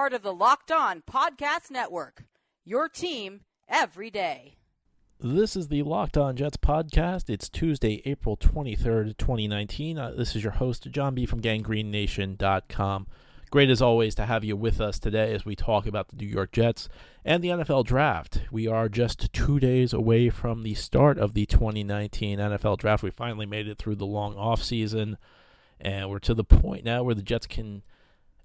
part of the Locked On Podcast Network. Your team every day. This is the Locked On Jets podcast. It's Tuesday, April 23rd, 2019. Uh, this is your host, John B. from gangreennation.com. Great as always to have you with us today as we talk about the New York Jets and the NFL draft. We are just two days away from the start of the 2019 NFL draft. We finally made it through the long offseason, and we're to the point now where the Jets can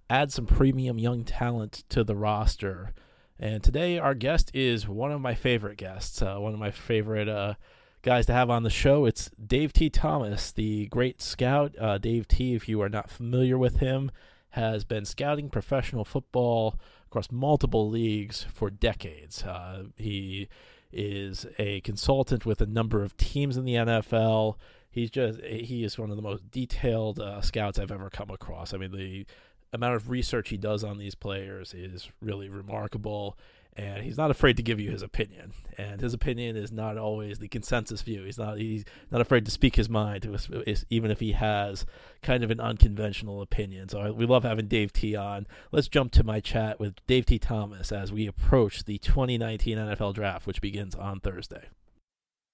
add some premium young talent to the roster. And today, our guest is one of my favorite guests, uh, one of my favorite uh, guys to have on the show. It's Dave-Te' Thomas, the great scout. Uh, Dave-Te', if you are not familiar with him, has been scouting professional football across multiple leagues for decades. Uh, he is a consultant with a number of teams in the NFL. He's just he is one of the most detailed uh, scouts I've ever come across. I mean, the amount of research he does on these players is really remarkable and he's not afraid to give you his opinion. And his opinion is not always the consensus view. He's not he's not afraid to speak his mind, even if he has kind of an unconventional opinion. So we love having Dave-Te' on. Let's jump to my chat with Dave-Te' Thomas as we approach the 2019 NFL Draft, which begins on Thursday.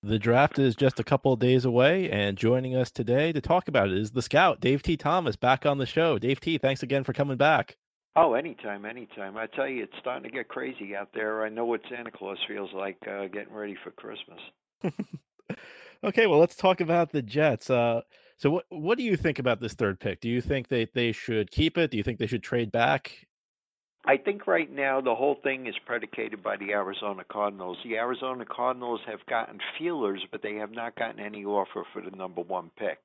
The draft is just a couple of days away, and joining us today to talk about it is the scout, Dave-Te' Thomas, back on the show. Dave-Te', thanks again for coming back. Oh, anytime, anytime. I tell you, it's starting to get crazy out there. I know what Santa Claus feels like uh, getting ready for Christmas. okay, well, let's talk about the Jets. Uh, so, what what do you think about this third pick? Do you think they they should keep it? Do you think they should trade back? I think right now the whole thing is predicated by the Arizona Cardinals. The Arizona Cardinals have gotten feelers, but they have not gotten any offer for the number one pick.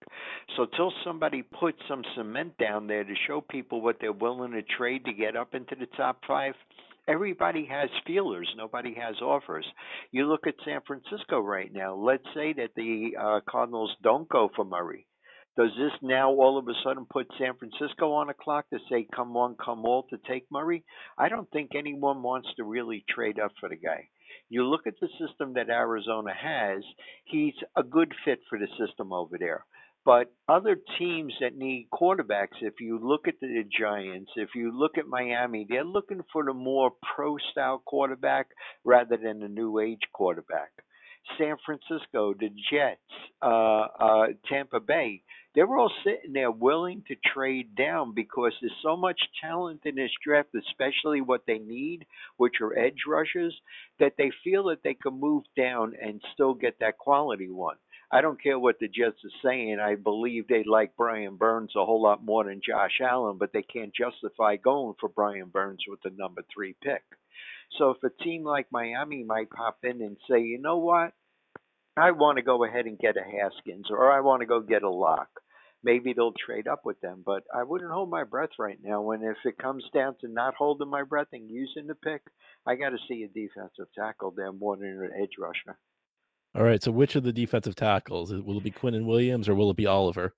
So till somebody puts some cement down there to show people what they're willing to trade to get up into the top five, everybody has feelers. Nobody has offers. You look at San Francisco right now. Let's say that the uh, Cardinals don't go for Murray does this now all of a sudden put San Francisco on a clock to say, come on, come all to take Murray? I don't think anyone wants to really trade up for the guy. You look at the system that Arizona has, he's a good fit for the system over there. But other teams that need quarterbacks, if you look at the Giants, if you look at Miami, they're looking for the more pro style quarterback rather than the new age quarterback. San Francisco, the Jets, uh, uh, Tampa Bay, they were all sitting there willing to trade down because there's so much talent in this draft, especially what they need, which are edge rushers, that they feel that they can move down and still get that quality one. I don't care what the Jets are saying. I believe they like Brian Burns a whole lot more than Josh Allen, but they can't justify going for Brian Burns with the number three pick. So if a team like Miami might pop in and say, you know what, I want to go ahead and get a Haskins or I want to go get a Lock maybe they'll trade up with them. But I wouldn't hold my breath right now. When if it comes down to not holding my breath and using the pick, I got to see a defensive tackle there more than an edge rusher. All right. So which of the defensive tackles will it be Quinnen Williams or will it be Oliver?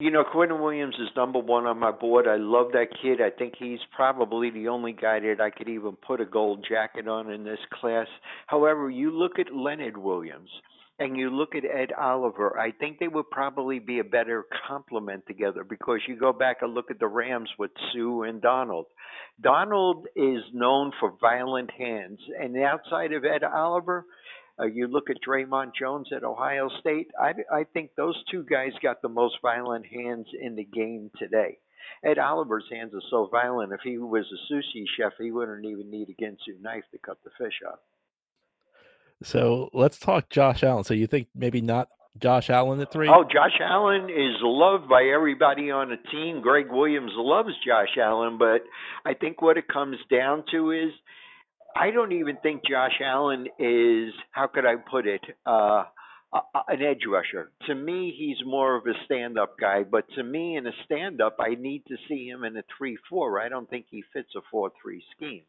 You know, Quinnen Williams is number one on my board. I love that kid. I think he's probably the only guy that I could even put a gold jacket on in this class. However, you look at Leonard Williams and you look at Ed Oliver, I think they would probably be a better complement together because you go back and look at the Rams with Suh and Donald. Donald is known for violent hands, and outside of Ed Oliver, uh, you look at Dre'Mont Jones at Ohio State. I, I think those two guys got the most violent hands in the game today. Ed Oliver's hands are so violent. If he was a sushi chef, he wouldn't even need a Ginsu knife to cut the fish up. So let's talk Josh Allen. So you think maybe not Josh Allen at three? Oh, Josh Allen is loved by everybody on the team. Gregg Williams loves Josh Allen, but I think what it comes down to is I don't even think Josh Allen is how could I put it? Uh an edge rusher. To me, he's more of a stand-up guy. But to me, in a stand-up, I need to see him in a three-four. I don't think he fits a four-three scheme.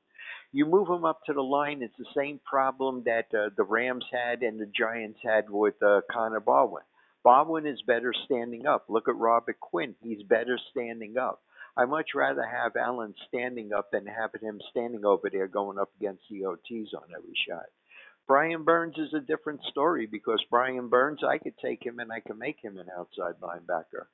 You move him up to the line, it's the same problem that uh, the Rams had and the Giants had with uh, Connor Barwin. Barwin is better standing up. Look at Robert Quinn; he's better standing up. I much rather have Allen standing up than having him standing over there going up against the OTs on every shot. Brian Burns is a different story because Brian Burns, I could take him and I can make him an outside linebacker.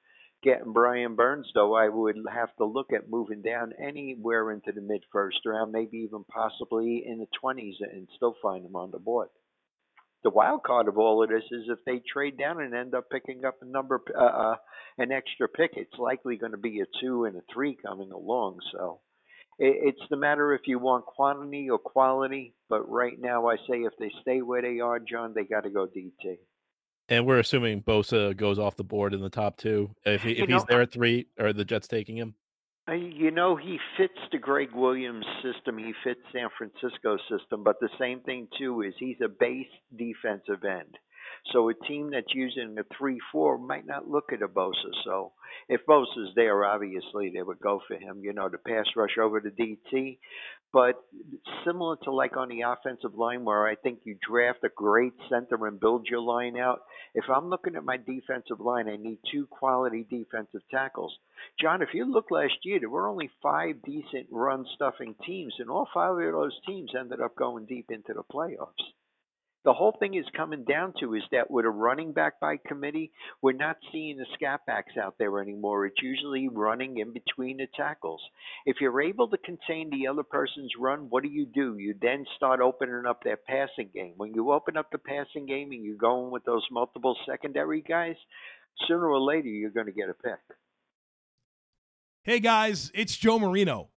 Getting Brian Burns, though, I would have to look at moving down anywhere into the mid first round, maybe even possibly in the 20s, and still find him on the board. The wild card of all of this is if they trade down and end up picking up a number, uh, uh, an extra pick, it's likely going to be a two and a three coming along. So it's the matter if you want quantity or quality. But right now, I say if they stay where they are, John, they got to go DT. And we're assuming Bosa goes off the board in the top two. If, he, if he's there at three, are the Jets taking him? Uh, you know, he fits the Gregg Williams system. He fits San Francisco system. But the same thing too is he's a base defensive end. So a team that's using a three-four might not look at a Bosa. So if Bosa's there, obviously they would go for him. You know, to pass rush over to DT. But similar to like on the offensive line, where I think you draft a great center and build your line out. If I'm looking at my defensive line, I need two quality defensive tackles. John, if you look last year, there were only five decent run stuffing teams, and all five of those teams ended up going deep into the playoffs the whole thing is coming down to is that with a running back by committee, we're not seeing the scat backs out there anymore. It's usually running in between the tackles. If you're able to contain the other person's run, what do you do? You then start opening up that passing game. When you open up the passing game and you're going with those multiple secondary guys, sooner or later you're going to get a pick. Hey guys, it's Joe Marino.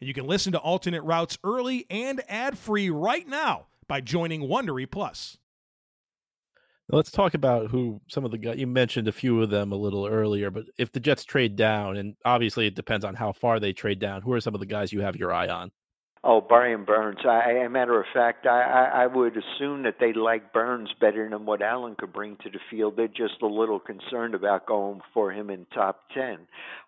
And you can listen to alternate routes early and ad-free right now by joining Wondery Plus. let's talk about who some of the guys you mentioned a few of them a little earlier, but if the Jets trade down, and obviously it depends on how far they trade down, who are some of the guys you have your eye on? Oh, Brian Burns. I, a matter of fact, I, I, I would assume that they like Burns better than what Allen could bring to the field. They're just a little concerned about going for him in top ten.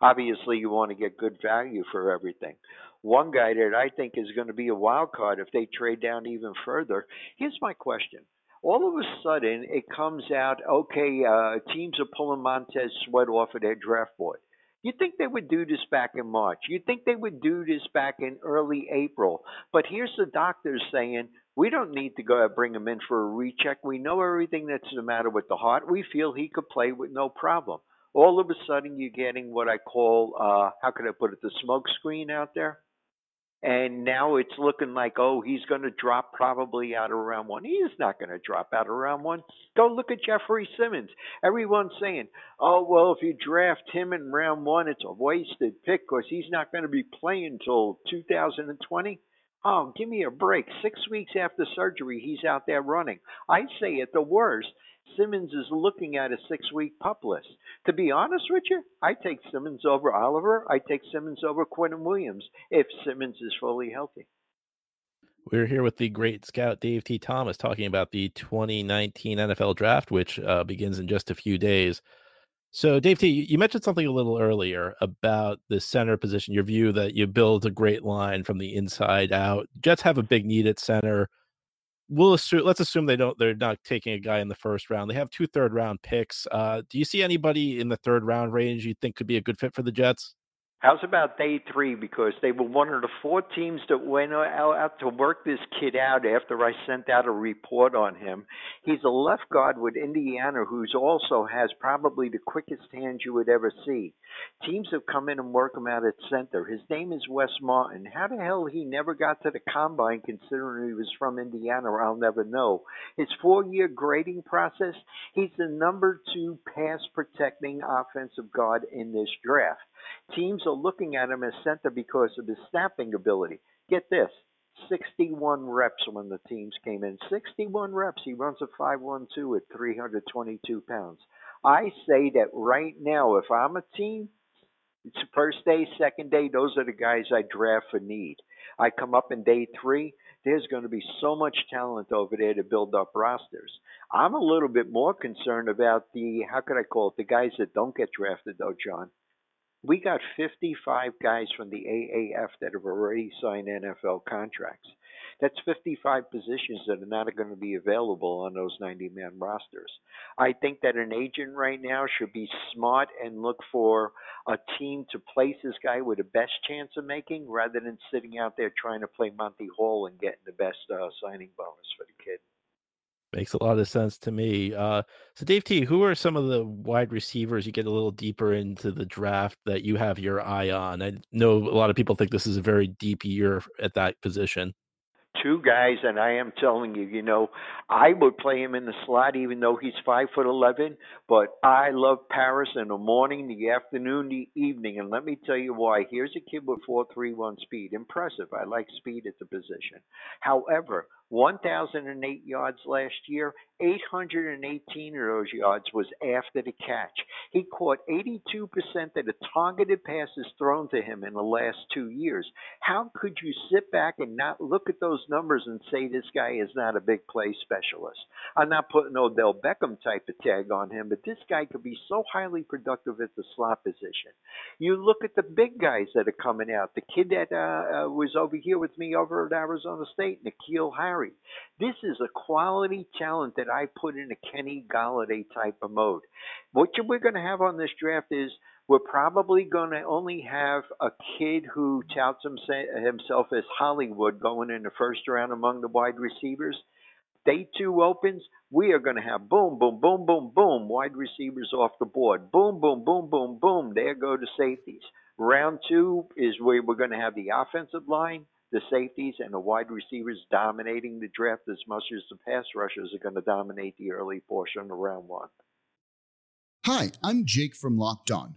Obviously, you want to get good value for everything. One guy that I think is going to be a wild card if they trade down even further. Here's my question. All of a sudden, it comes out, okay, uh, teams are pulling Montez Sweat off of their draft board. You'd think they would do this back in March. You'd think they would do this back in early April. But here's the doctors saying, we don't need to go bring him in for a recheck. We know everything that's the matter with the heart. We feel he could play with no problem. All of a sudden, you're getting what I call, uh, how could I put it, the smoke screen out there and now it's looking like oh he's going to drop probably out of round one. He is not going to drop out of round one. Go look at Jeffrey Simmons. Everyone's saying, oh well, if you draft him in round one, it's a wasted pick because he's not going to be playing until 2020. Oh, give me a break. Six weeks after surgery, he's out there running. I'd say at the worst, Simmons is looking at a six week pup list. To be honest with you, I take Simmons over Oliver. I take Simmons over Quinnen Williams if Simmons is fully healthy. We're here with the great scout Dave-Te' Thomas talking about the 2019 NFL draft, which uh, begins in just a few days. So, Dave-Te', you mentioned something a little earlier about the center position, your view that you build a great line from the inside out. Jets have a big need at center we'll assume let's assume they don't they're not taking a guy in the first round. They have two third round picks. Uh, do you see anybody in the third round range you think could be a good fit for the Jets? How's about day three? Because they were one of the four teams that went out to work this kid out after I sent out a report on him. He's a left guard with Indiana, who's also has probably the quickest hands you would ever see. Teams have come in and work him out at center. His name is Wes Martin. How the hell he never got to the combine, considering he was from Indiana, I'll never know. His four-year grading process, he's the number two pass protecting offensive guard in this draft. Teams are looking at him as center because of his snapping ability. Get this 61 reps when the teams came in. 61 reps. He runs a 512 at 322 pounds. I say that right now, if I'm a team, it's first day, second day, those are the guys I draft for need. I come up in day three, there's going to be so much talent over there to build up rosters. I'm a little bit more concerned about the, how could I call it, the guys that don't get drafted though, John. We got 55 guys from the AAF that have already signed NFL contracts. That's 55 positions that are not going to be available on those 90 man rosters. I think that an agent right now should be smart and look for a team to place this guy with the best chance of making rather than sitting out there trying to play Monty Hall and getting the best uh, signing bonus for the kid. Makes a lot of sense to me. Uh, so, Dave-Te', who are some of the wide receivers you get a little deeper into the draft that you have your eye on? I know a lot of people think this is a very deep year at that position two guys, and I am telling you, you know, I would play him in the slot even though he's five foot eleven. But I love Paris in the morning, the afternoon, the evening, and let me tell you why. Here's a kid with four three one speed, impressive. I like speed at the position. However, 1,008 yards last year. 818 of those yards was after the catch. He caught 82% of the targeted passes thrown to him in the last two years. How could you sit back and not look at those numbers and say this guy is not a big play specialist? I'm not putting Odell Beckham type of tag on him, but this guy could be so highly productive at the slot position. You look at the big guys that are coming out. The kid that uh, uh, was over here with me over at Arizona State, N'Keal This is a quality talent that I put in a Kenny Golladay type of mode. What we're going to have on this draft is we're probably going to only have a kid who touts himself as Hollywood going in the first round among the wide receivers. Day two opens, we are going to have boom, boom, boom, boom, boom, wide receivers off the board. Boom, boom, boom, boom, boom. There go the safeties. Round two is where we're going to have the offensive line the safeties and the wide receivers dominating the draft as much as the pass rushers are going to dominate the early portion of round one. Hi, I'm Jake from Locked On.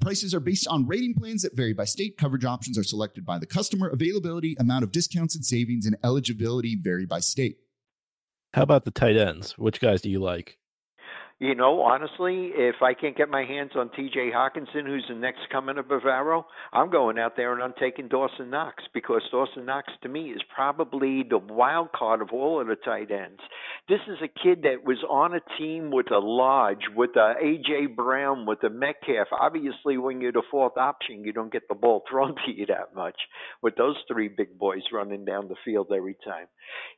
Prices are based on rating plans that vary by state. Coverage options are selected by the customer. Availability, amount of discounts and savings, and eligibility vary by state. How about the tight ends? Which guys do you like? You know, honestly, if I can't get my hands on T.J. Hockenson, who's the next coming of Bavaro, I'm going out there and I'm taking Dawson Knox because Dawson Knox to me is probably the wild card of all of the tight ends. This is a kid that was on a team with a Lodge, with a A.J. Brown, with a Metcalf. Obviously, when you're the fourth option, you don't get the ball thrown to you that much with those three big boys running down the field every time.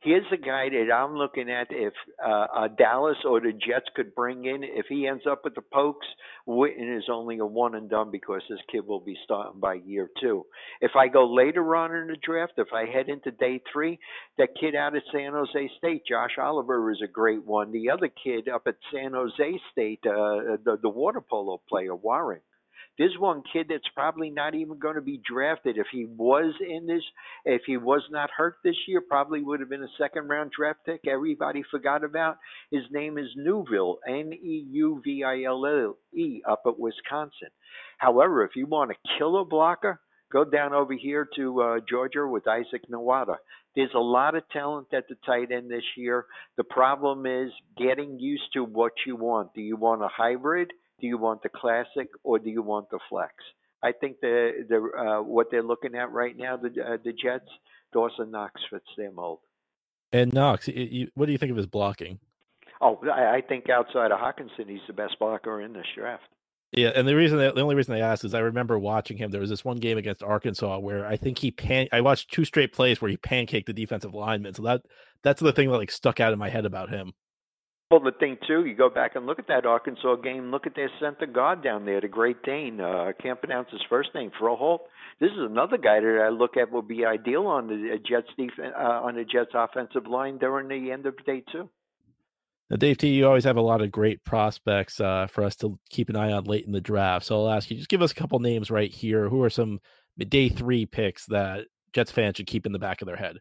Here's a guy that I'm looking at if uh, uh, Dallas or the Jets could bring bring in. If he ends up with the Pokes, Witten is only a one and done because this kid will be starting by year two. If I go later on in the draft, if I head into day three, that kid out at San Jose State, Josh Oliver, is a great one. The other kid up at San Jose State, uh, the the water polo player, Warring There's one kid that's probably not even going to be drafted. If he was in this, if he was not hurt this year, probably would have been a second round draft pick. Everybody forgot about. His name is Neuville, N E U V I L L E, up at Wisconsin. However, if you want a killer blocker, go down over here to uh, Georgia with Isaac Nauta. There's a lot of talent at the tight end this year. The problem is getting used to what you want. Do you want a hybrid? Do you want the classic, or do you want the flex? I think the the uh, what they're looking at right now, the uh, the Jets, Dawson Knox fits their mold. And Knox, you, what do you think of his blocking? Oh, I, I think outside of Hockenson, he's the best blocker in this draft. Yeah, and the reason that, the only reason I asked is I remember watching him. There was this one game against Arkansas where I think he pan. I watched two straight plays where he pancaked the defensive lineman. So that that's the thing that like stuck out in my head about him. Well, the thing too, you go back and look at that Arkansas game. Look at their center guard down there, the Great Dane. Uh, can't pronounce his first name. Froholdt. This is another guy that I look at would be ideal on the uh, Jets defense, uh, on the Jets offensive line during the end of the day too. Now, Dave-Te', you always have a lot of great prospects uh, for us to keep an eye on late in the draft. So I'll ask you, just give us a couple names right here. Who are some day three picks that Jets fans should keep in the back of their head?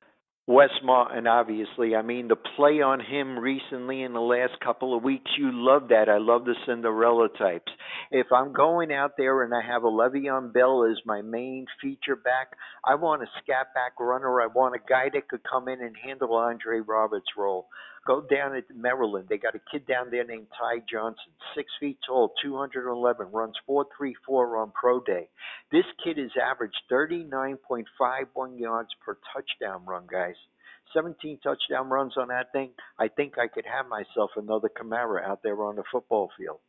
Wes and obviously. I mean, the play on him recently in the last couple of weeks, you love that. I love the Cinderella types. If I'm going out there and I have a Le'Veon Bell as my main feature back, I want a scat back runner. I want a guy that could come in and handle Andre Roberts' role. Go down at Maryland. They got a kid down there named Ty Johnson, six feet tall, 211, runs 4.34 on pro day. This kid has averaged 39.51 yards per touchdown run, guys. 17 touchdown runs on that thing. I think I could have myself another Kamara out there on the football field.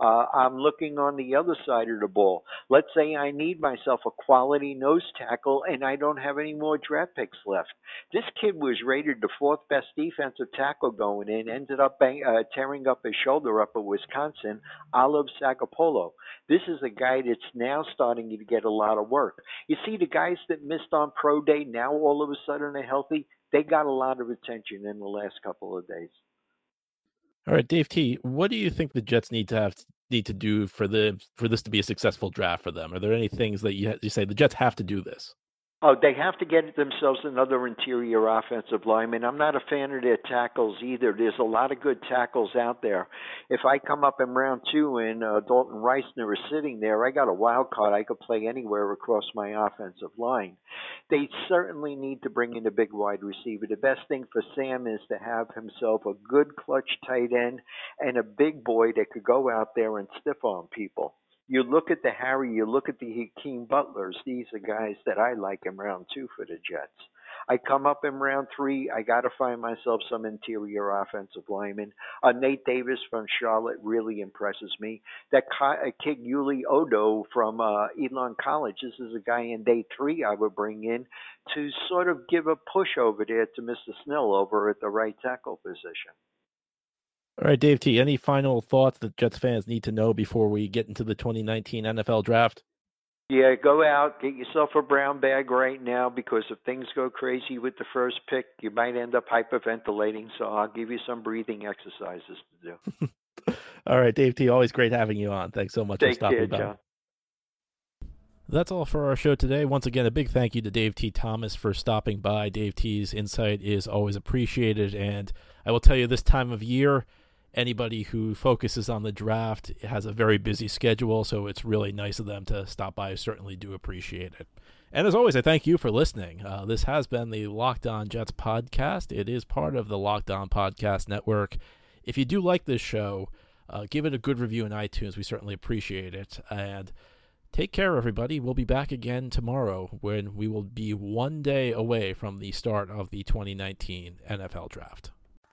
Uh, I'm looking on the other side of the ball. Let's say I need myself a quality nose tackle and I don't have any more draft picks left. This kid was rated the fourth best defensive tackle going in, ended up bang, uh, tearing up his shoulder up at Wisconsin, Olive Sagapolu. This is a guy that's now starting to get a lot of work. You see, the guys that missed on pro day now all of a sudden are healthy. They got a lot of attention in the last couple of days. All right, Dave-Te', what do you think the Jets need to have need to do for the for this to be a successful draft for them? Are there any things that you you say the Jets have to do this? Oh, they have to get themselves another interior offensive lineman. I'm not a fan of their tackles either. There's a lot of good tackles out there. If I come up in round two and uh, Dalton Risner is sitting there, I got a wild card. I could play anywhere across my offensive line. They certainly need to bring in a big wide receiver. The best thing for Sam is to have himself a good clutch tight end and a big boy that could go out there and stiff arm people you look at the Harry, you look at the Hakeem Butlers. These are guys that I like in round two for the Jets. I come up in round three. I got to find myself some interior offensive lineman. Uh, Nate Davis from Charlotte really impresses me. That uh, kid Oli Udoh from uh, Elon College. This is a guy in day three I would bring in to sort of give a push over there to Mr. Snell over at the right tackle position. All right, Dave-Te'. Any final thoughts that Jets fans need to know before we get into the 2019 NFL Draft? Yeah, go out, get yourself a brown bag right now because if things go crazy with the first pick, you might end up hyperventilating. So I'll give you some breathing exercises to do. all right, Dave-Te'. Always great having you on. Thanks so much Take for stopping care, by. John. That's all for our show today. Once again, a big thank you to Dave-Te' Thomas for stopping by. Dave-Te's insight is always appreciated. And I will tell you, this time of year, anybody who focuses on the draft has a very busy schedule, so it's really nice of them to stop by. I certainly do appreciate it. And as always, I thank you for listening. Uh, this has been the Locked On Jets podcast. It is part of the Locked On Podcast Network. If you do like this show, uh, give it a good review in iTunes. We certainly appreciate it. And take care, everybody. We'll be back again tomorrow when we will be one day away from the start of the 2019 NFL Draft.